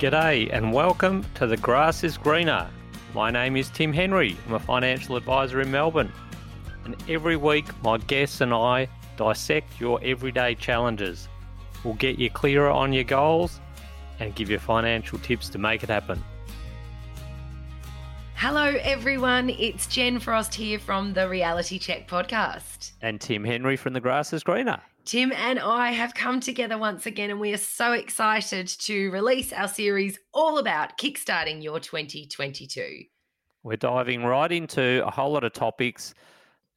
G'day and welcome to The Grass is Greener. My name is Tim Henry. I'm a financial advisor in Melbourne. And every week, my guests and I dissect your everyday challenges. We'll get you clearer on your goals and give you financial tips to make it happen. Hello, everyone. It's Gen Frost here from the Reality Cheque podcast. And Tim Henry from The Grass is Greener. Tim and I have come together once again, and we are so excited to release our series all about kickstarting your 2022. We're diving right into a whole lot of topics,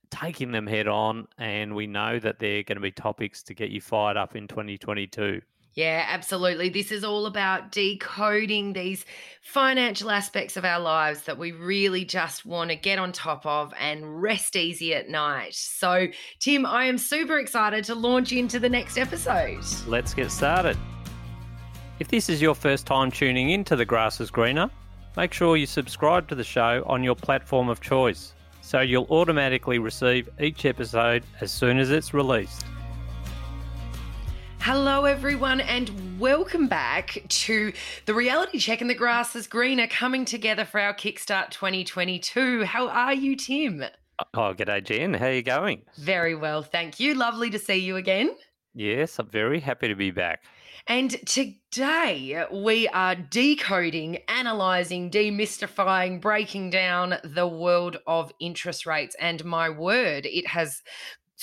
taking them head on, and we know that they're going to be topics to get you fired up in 2022. Yeah, absolutely. This is all about decoding these financial aspects of our lives that we really just want to get on top of and rest easy at night. So, Tim, I am super excited to launch into the next episode. Let's get started. If this is your first time tuning in to The Grass is Greener, make sure you subscribe to the show on your platform of choice so you'll automatically receive each episode as soon as it's released. Hello, everyone, and welcome back to the reality cheque and the grass is greener coming together for our Kickstart 2022. How are you, Tim? Oh, g'day, Gen. How are you going? Very well, thank you. Lovely to see you again. Yes, I'm very happy to be back. And today we are decoding, analyzing, demystifying, breaking down the world of interest rates. And my word, it has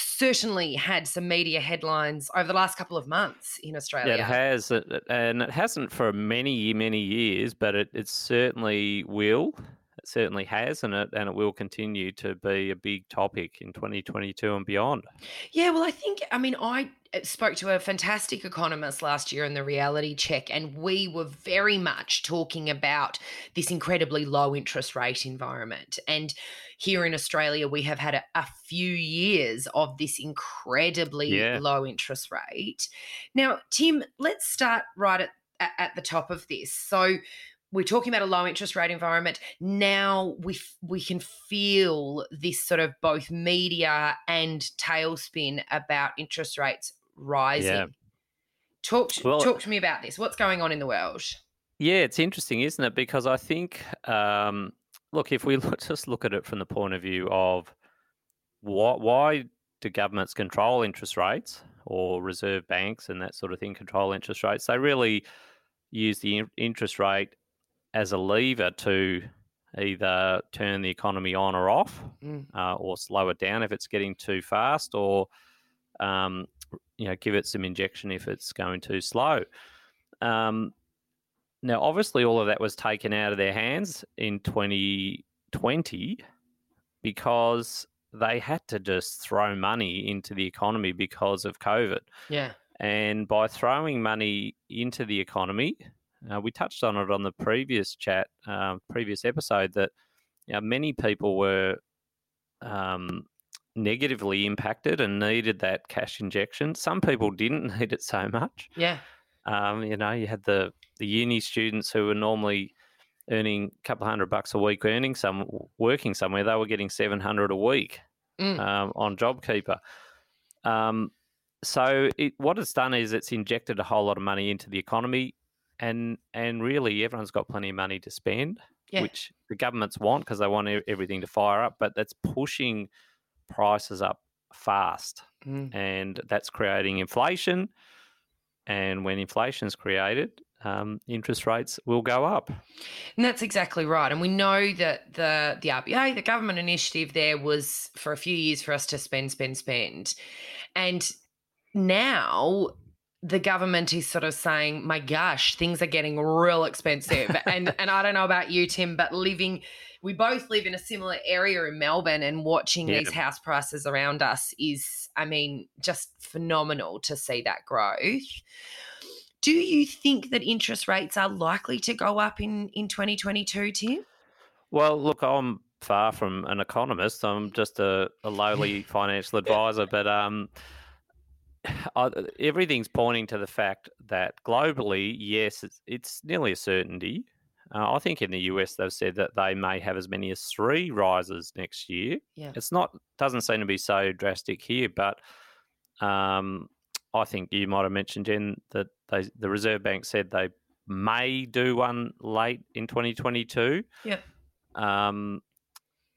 certainly had some media headlines over the last couple of months in Australia. Yeah, it has, and it hasn't for many, many years, but it, it certainly will. It certainly has, and it and it will continue to be a big topic in 2022 and beyond. Yeah, well, I think I mean I uh, Uh, spoke to a fantastic economist last year in the reality cheque, and we were very much talking about this incredibly low interest rate environment. And here in Australia, we have had a, a few years of this incredibly yeah. low interest rate. Now, Tim, let's start right at, at, at the top of this. So, we're talking about a low interest rate environment now we we can feel this sort of both media and tailspin about interest rates rising. Yeah. talk to, well, talk to me about this. What's going on in the world? Yeah it's interesting isn't it? Because i think um, look if we look, just look at it from the point of view of what why do governments control interest rates or reserve banks and that sort of thing control interest rates? They really use the interest rate as a lever to either turn the economy on or off, mm. uh, or slow it down if it's getting too fast, or um, you know give it some injection if it's going too slow. Um, now, obviously, all of that was taken out of their hands in 2020 because they had to just throw money into the economy because of COVID. Yeah. And by throwing money into the economy, uh, we touched on it on the previous chat, uh, previous episode, that you know, many people were um, negatively impacted and needed that cash injection. Some people didn't need it so much. Yeah. Um, you know, you had the the uni students who were normally earning a couple hundred bucks a week, earning some working somewhere. They were getting seven hundred a week mm. um, on JobKeeper. Um, so it, what it's done is it's injected a whole lot of money into the economy and and really everyone's got plenty of money to spend, yeah. which the governments want because they want everything to fire up, but that's pushing prices up fast, mm. and that's creating inflation. And when inflation is created, um, interest rates will go up. And that's exactly right. And we know that the the RBA, the government initiative, there was for a few years for us to spend, spend, spend, and now the government is sort of saying, "My gosh, things are getting real expensive." and and I don't know about you, Tim, but living, we both live in a similar area in Melbourne, and watching yeah. these house prices around us is, I mean, just phenomenal to see that growth. Do you think that interest rates are likely to go up in in 2022, Tim? Well, look, I'm far from an economist. I'm just a, a lowly financial advisor, but um everything's pointing to the fact that globally, yes, it's, it's nearly a certainty. Uh, I think in the US they've said that they may have as many as three rises next year. Yeah. It's not doesn't seem to be so drastic here, but um, I think you might have mentioned Gen that they, the Reserve Bank said they may do one late in 2022. Yep. Um,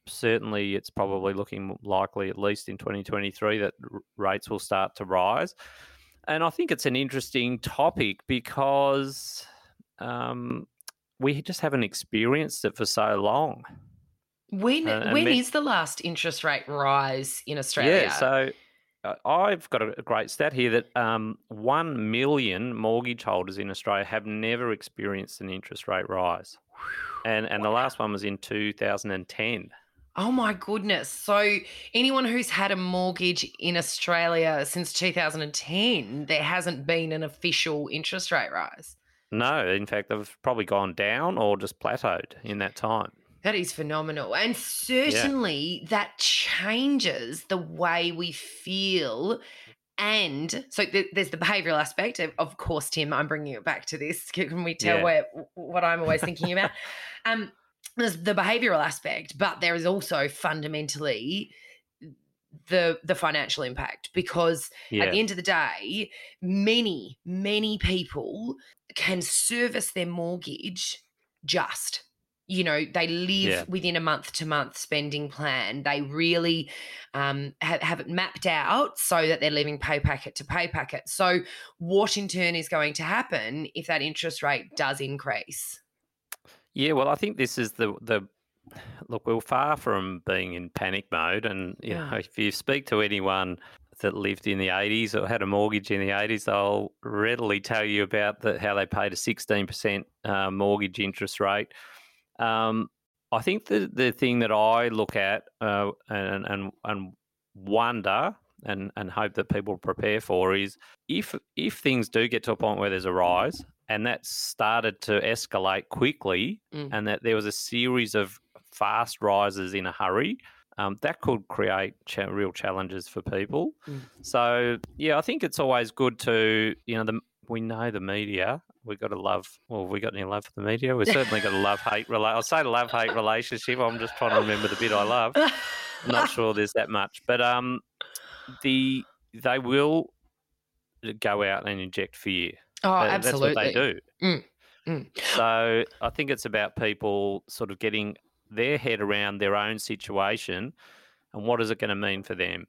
certainly, it's probably looking likely, at least in 2023, that r- rates will start to rise. And I think it's an interesting topic because um, we just haven't experienced it for so long. When Uh, when me- is the last interest rate rise in Australia? Yeah, so uh, I've got a, great stat here that um, 1 million mortgage holders in Australia have never experienced an interest rate rise. And, and the last one was in 2010. Oh my goodness. So, anyone who's had a mortgage in Australia since 2010, there hasn't been an official interest rate rise. No, in fact, they've probably gone down or just plateaued in that time. That is phenomenal. And certainly that changes the way we feel. And so th- there's the behavioral aspect. Of, of course, Tim, I'm bringing it back to this. Can we tell Yeah. where what I'm always thinking about? um, there's the behavioral aspect, but there is also fundamentally the the financial impact because Yeah. at the end of the day, many, many people can service their mortgage just. You know, they live Yeah. within a month to month spending plan. They really um, have, have it mapped out so that they're living pay packet to pay packet. So, what in turn is going to happen if that interest rate does increase? Yeah, well, I think this is the the look. We're far from being in panic mode, and you know, if you speak to anyone that lived in the '80s or had a mortgage in the '80s, they'll readily tell you about the, how they paid a 16% uh, mortgage interest rate. Um, I think the the thing that I look at uh, and and and wonder and and hope that people prepare for is if if things do get to a point where there's a rise and that started to escalate quickly Mm. and that there was a series of fast rises in a hurry um, that could create cha- real challenges for people Mm. so yeah i think it's always good to you know the, we know the media we've got to love well we got any love for the media we've certainly got a love hate rela- i'll say love hate relationship i'm just trying to remember the bit i love I'm not sure there's that much, but um, the they will go out and inject fear. Oh, That- absolutely. That's what they do. Mm, mm. So I think it's about people sort of getting their head around their own situation and what is it going to mean for them.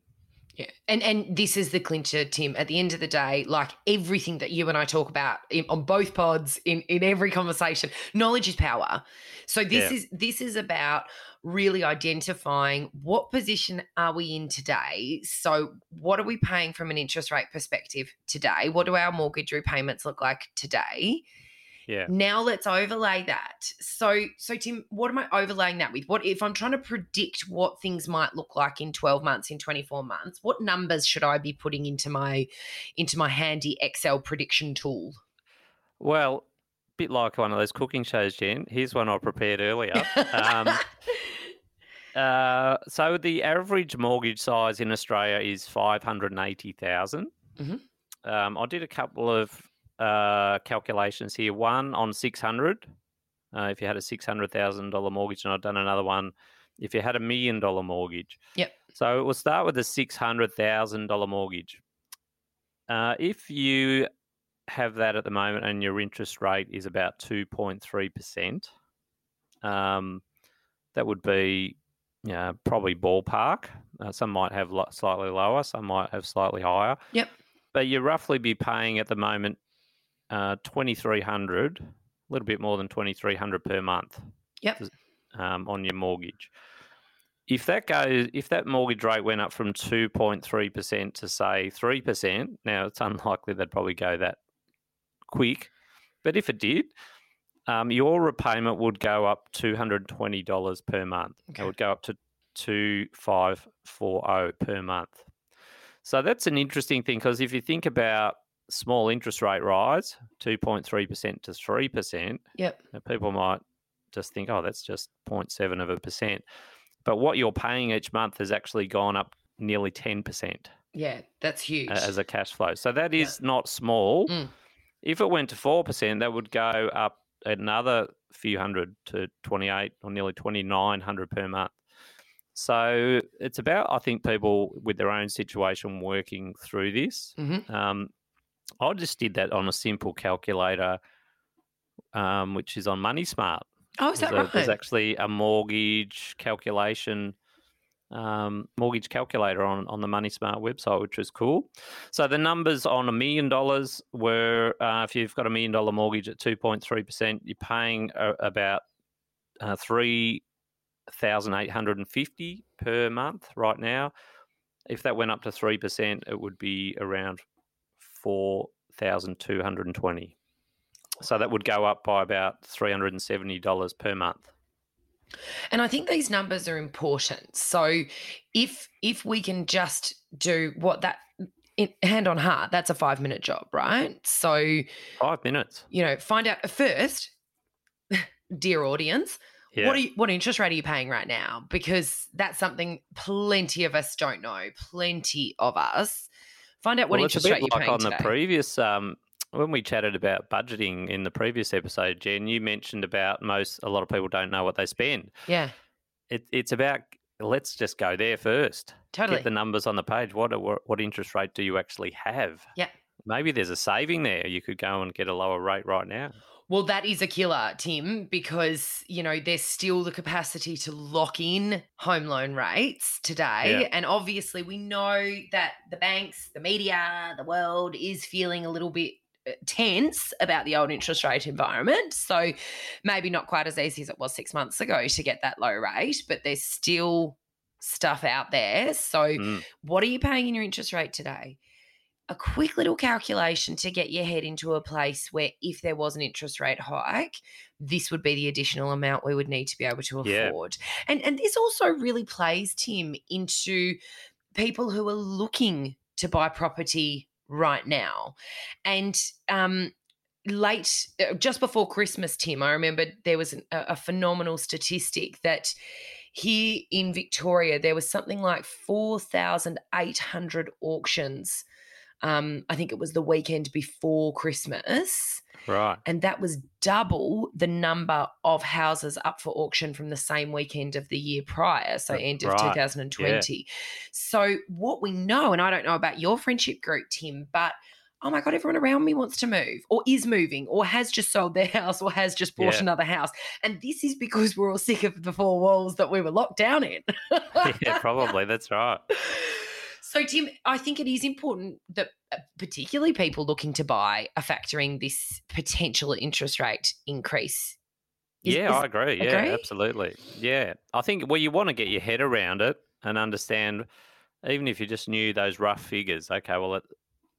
Yeah. And and this is the clincher, Tim. At the end of the day, like everything that you and I talk about in, on both pods, in in every conversation, knowledge is power. So this Yeah. is this is about really identifying what position are we in today. So what are we paying from an interest rate perspective today? What do our mortgage repayments look like today? Yeah. Now let's overlay that. So, so Tim, what am I overlaying that with? What if I'm trying to predict what things might look like in 12 months, in 24 months? What numbers should I be putting into my into my handy Excel prediction tool? Well, a bit like one of those cooking shows, Gen. Here's one I prepared earlier. Um, uh, so the average mortgage size in Australia is five hundred eighty thousand. Mhm. Um, I did a couple of uh, calculations here. One on six hundred. Uh, if you had a six hundred thousand dollar mortgage, and I've done another one if you had a million dollar mortgage. Yep. So we'll start with the six hundred thousand dollar mortgage. Uh, if you have that at the moment and your interest rate is about 2.3%, um, that would be you know, probably ballpark. Uh, some might have lo- slightly lower, some might have slightly higher. Yep. But you roughly be paying at the moment uh, 2300 a little bit more than 2300 per month Yep. um, on your mortgage. If that goes, if that mortgage rate went up from two point three percent to say three percent, now it's unlikely they'd probably go that quick, but if it did, um, your repayment would go up two hundred twenty dollars per month. Okay. It would go up to two five four zero per month. So that's an interesting thing because if you think about small interest rate rise, two point three percent to three percent, Yep. people might just think, oh, that's just 0.7 of a percent. But what you're paying each month has actually gone up nearly 10% Yeah, that's huge. as a cash flow. So that is Yeah. not small. Mm. If it went to 4%, that would go up another few hundred to 28 or nearly 2900 per month. So it's about, I think, people with their own situation working through this. Mhm. Um, I just did that on a simple calculator um, which is on Money Smart. Oh, is that there's, right? a, there's actually a mortgage calculation, um, mortgage calculator on, on the Money Smart website, which is cool. So the numbers on a million dollars were uh, if you've got a million dollar mortgage at 2.3%, you're paying uh, about uh, 3,850 per month right now. If that went up to 3%, it would be around 4,220. So that would go up by about $370 per month. And I think these numbers are important. So if if we can just do what that in, hand on heart, that's a five minute job, right? So five minutes. You know, find out first, dear audience, yeah. what are you, what interest rate are you paying right now? Because that's something plenty of us don't know. Plenty of us find out what well, interest rate you're like paying on today. the previous um, when we chatted about budgeting in the previous episode, Gen, you mentioned about most a lot of people don't know what they spend. Yeah. It, it's about let's just go there first. Totally. Get the numbers on the page. What what, what interest rate do you actually have? Yeah. Maybe there's a saving there. You could go and get a lower rate right now. Well, that is a killer, Tim, because you know there's still the capacity to lock in home loan rates today, Yeah. and obviously we know that the banks, the media, the world is feeling a little bit uh, tense about the old interest rate environment. So maybe not quite as easy as it was six months ago to get that low rate, but there's still stuff out there. So, Mm. what are you paying in your interest rate today? A quick little calculation to get your head into a place where, if there was an interest rate hike, this would be the additional amount we would need to be able to Yeah. afford. And and this also really plays, Tim, into people who are looking to buy property right now. And um, late, uh, just before Christmas, Tim, I remember there was an, a, a phenomenal statistic that here in Victoria, there was something like 4,800 auctions. Um, I think it was the weekend before Christmas. Right. And that was double the number of houses up for auction from the same weekend of the year prior, so end of Right. 2020. So, what we know, and I don't know about your friendship group, Tim, but oh my God, everyone around me wants to move or is moving or has just sold their house or has just bought Yeah. another house. And this is because we're all sick of the four walls that we were locked down in. yeah, probably. That's right. So, Tim, I think it is important that uh, particularly people looking to buy are factoring this potential interest rate increase. Is- yeah, is- I agree. Yeah, agree? absolutely. Yeah. I think, well, you want to get your head around it and understand, even if you just knew those rough figures, okay, well, at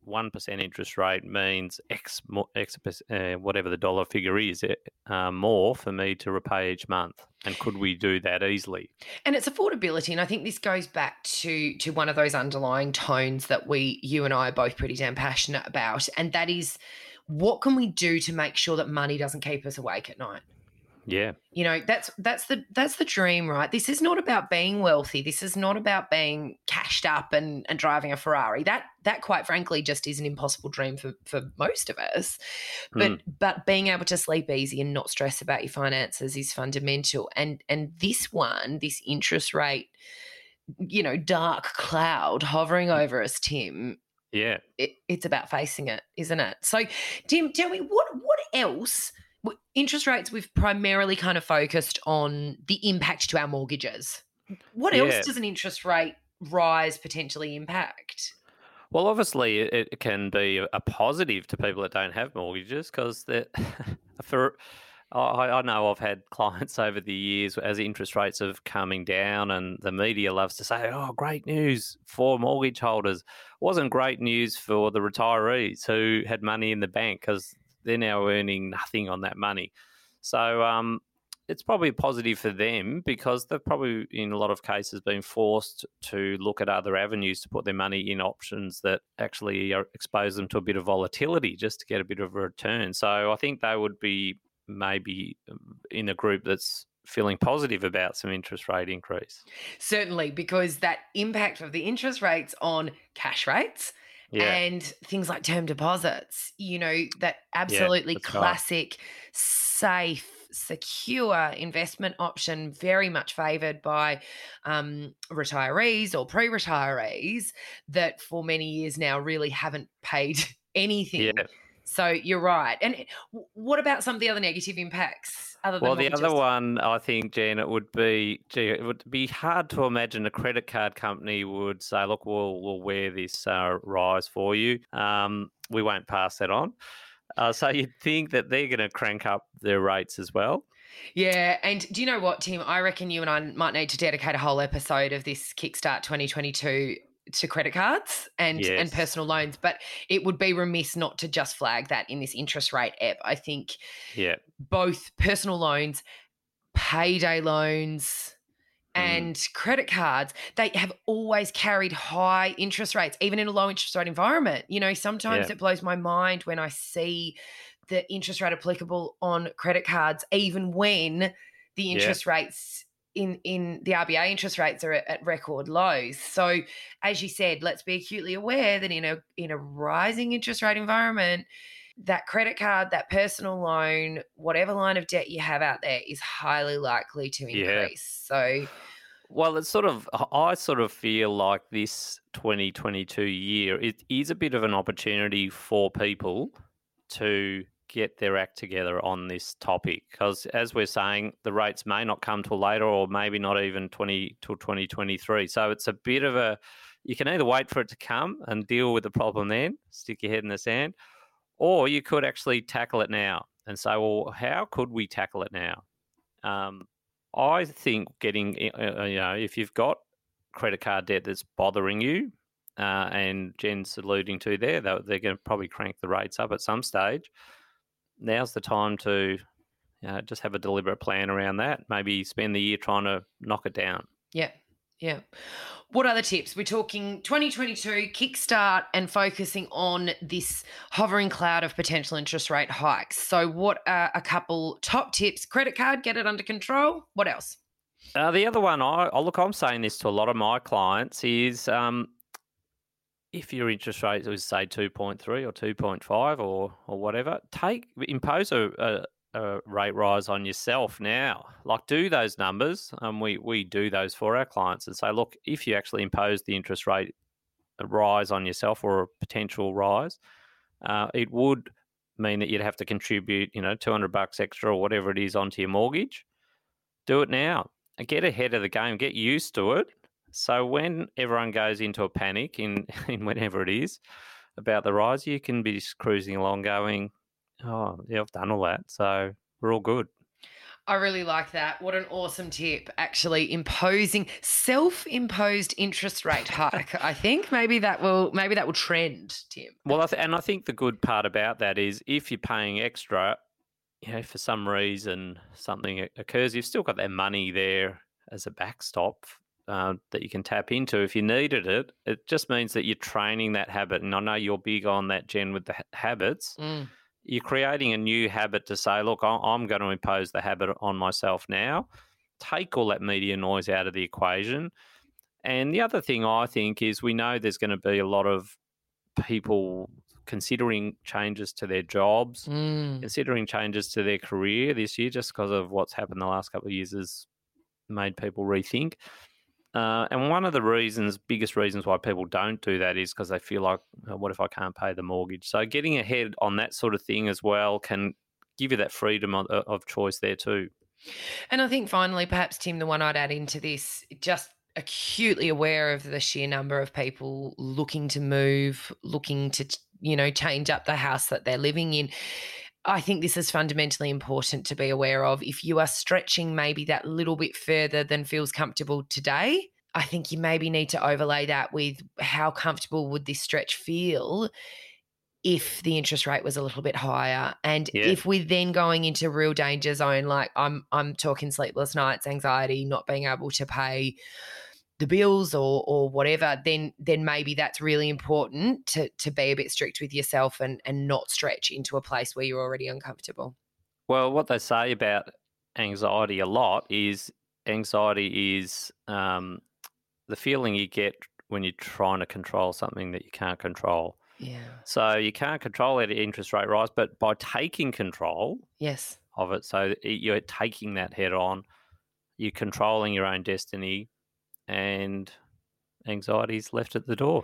1% interest rate means X, X uh, whatever the dollar figure is, eh, uh, more for me to repay each month. And could we do that easily? and it's affordability and i think this goes back to to one of those underlying tones that we you and i are both pretty damn passionate about and that is what can we do to make sure that money doesn't keep us awake at night Yeah. you know that's that's the that's the dream right? This is not about being wealthy. This is not about being cashed up and and driving a ferrari. That that quite frankly just is an impossible dream for for most of us. But Mm. but being able to sleep easy and not stress about your finances is fundamental. And and this one this interest rate you know dark cloud hovering over us tim Yeah. it, it's about facing it isn't it? So tim tell me what what else interest rates we've primarily kind of focused on the impact to our mortgages what Yeah. else does an interest rate rise potentially impact Well, obviously, it, can be a- positive to people that don't have mortgages because for I, I know I've had clients over the years as interest rates have coming down, and the media loves to say, "Oh, great news for mortgage holders." Wasn't great news for the retirees who had money in the bank because they're now earning nothing on that money. So um, it's probably positive for them because they've probably, in a lot of cases, been forced to look at other avenues to put their money in options that actually expose them to a bit of volatility just to get a bit of a return. So I think they would be maybe um, in a group that's feeling positive about some interest rate increase. certainly because that impact of the interest rates on cash rates Yeah. and things like term deposits, you know, that absolutely right. classic, safe, secure investment option, very much favored by um, retirees or pre retirees that for many years now really haven't paid anything Yeah. So you're right. And what about some of the other negative impacts? Other well, the other one, I think, Gen, it would be, gee, it would be hard to imagine a credit card company would say, "Look, we'll we'll wear this uh, rise for you. Um, we won't pass that on." Uh, so you'd think that they're going to crank up their rates as well. Yeah, and do you know what, Tim? I reckon you and I might need to dedicate a whole episode of this Kickstart 2022 to credit cards and yes. and personal loans but it would be remiss not to just flag that in this interest rate app i think yeah both personal loans payday loans mm. and credit cards they have always carried high interest rates even in a low interest rate environment you know sometimes yeah. it blows my mind when i see the interest rate applicable on credit cards, even when the interest yeah. rates in in the RBA interest rates are at, at, record lows. So, as you said, let's be acutely aware that in a in a rising interest rate environment, that credit card, that personal loan, whatever line of debt you have out there, is highly likely to increase. Yeah. So. Well, it's sort of, I sort of feel like this 2022 year, it is a bit of an opportunity for people to get their act together on this topic because as we're saying the rates may not come till later or maybe not even 20 till 2023 so it's a bit of a you can either wait for it to come and deal with the problem then stick your head in the sand or you could actually tackle it now and say well how could we tackle it now? Um, i think getting uh, uh you know if you've got credit card debt that's bothering you uh, and Gen's alluding to there, they're going to probably crank the rates up at some stage now's the time to you know, just have a deliberate plan around that. Maybe spend the year trying to knock it down. Yeah. Yeah. What other tips? We're talking 2022 kickstart and focusing on this hovering cloud of potential interest rate hikes. So, what are a couple top tips? Credit card, get it under control. What else? Uh, the other one, I oh, look, I'm saying this to a lot of my clients is um, if your interest rate was say 2.3 or 2.5 or or whatever take impose a, a, a, rate rise on yourself now. Like do those numbers and we we do those for our clients and say look if you actually impose the interest rate rise on yourself or a potential rise uh, it would mean that you'd have to contribute you know 200 bucks extra or whatever it is onto your mortgage. Do it now. Get ahead of the game. Get used to it so when everyone goes into a panic in, in whenever it is about the rise, you can be just cruising along going, oh, yeah, I've done all that. So we're all good. I really like that. What an awesome tip. Actually imposing self-imposed interest rate hike. I think maybe that will maybe that will trend, Tim. Well, I th- and I think the good part about that is if you're paying extra, you know, for some reason something occurs, you've still got that money there as a backstop uh, that you can tap into if you needed it. It just means that you're training that habit. And I know you're big on that, Gen, with the ha- habits. Mm. You're creating a new habit to say, look, I'm going to impose the habit on myself now. Take all that media noise out of the equation. And the other thing I think is we know there's going to be a lot of people considering changes to their jobs, mm. considering changes to their career this year, just because of what's happened the last couple of years has made people rethink. Uh, and one of the reasons, biggest reasons why people don't do that is because they feel like, oh, what if I can't pay the mortgage? So getting ahead on that sort of thing as well can give you that freedom of, of choice there too. And I think finally, perhaps, Tim, the one I'd add into this, just acutely aware of the sheer number of people looking to move, looking to, you know, change up the house that they're living in. I think this is fundamentally important to be aware of. If you are stretching maybe that little bit further than feels comfortable today, I think you maybe need to overlay that with how comfortable would this stretch feel if the interest rate was a little bit higher and yeah. if we're then going into real danger zone like I'm I'm talking sleepless nights anxiety not being able to pay the bills or or whatever, then then maybe that's really important to to be a bit strict with yourself and and not stretch into a place where you're already uncomfortable. Well, what they say about anxiety a lot is anxiety is um, the feeling you get when you're trying to control something that you can't control. Yeah. So you can't control that interest rate rise, but by taking control, yes, of it, so you're taking that head on, you're controlling your own destiny and anxieties left at the door.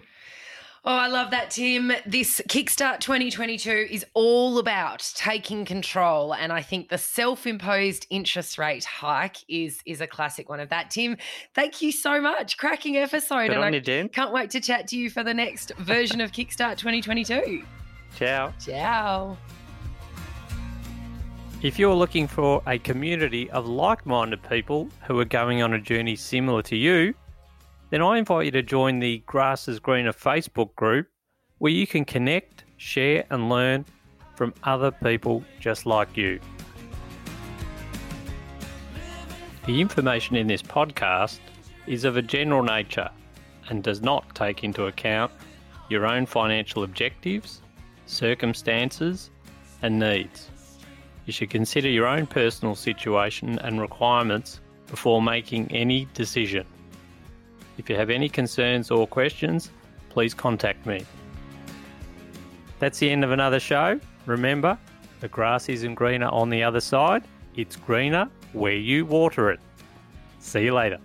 Oh, I love that, Tim. This Kickstart 2022 is all about taking control. And I think the self imposed interest rate hike is, is a classic one of that. Tim, thank you so much. Cracking episode. Good and on I you, Gen. can't wait to chat to you for the next version of Kickstart 2022. Ciao. Ciao. If you're looking for a community of like minded people who are going on a journey similar to you, then I invite you to join the Grass is Greener Facebook group where you can connect, share, and learn from other people just like you. The information in this podcast is of a general nature and does not take into account your own financial objectives, circumstances, and needs. You should consider your own personal situation and requirements before making any decision. If you have any concerns or questions, please contact me. That's the end of another show. Remember, the grass isn't greener on the other side, it's greener where you water it. See you later.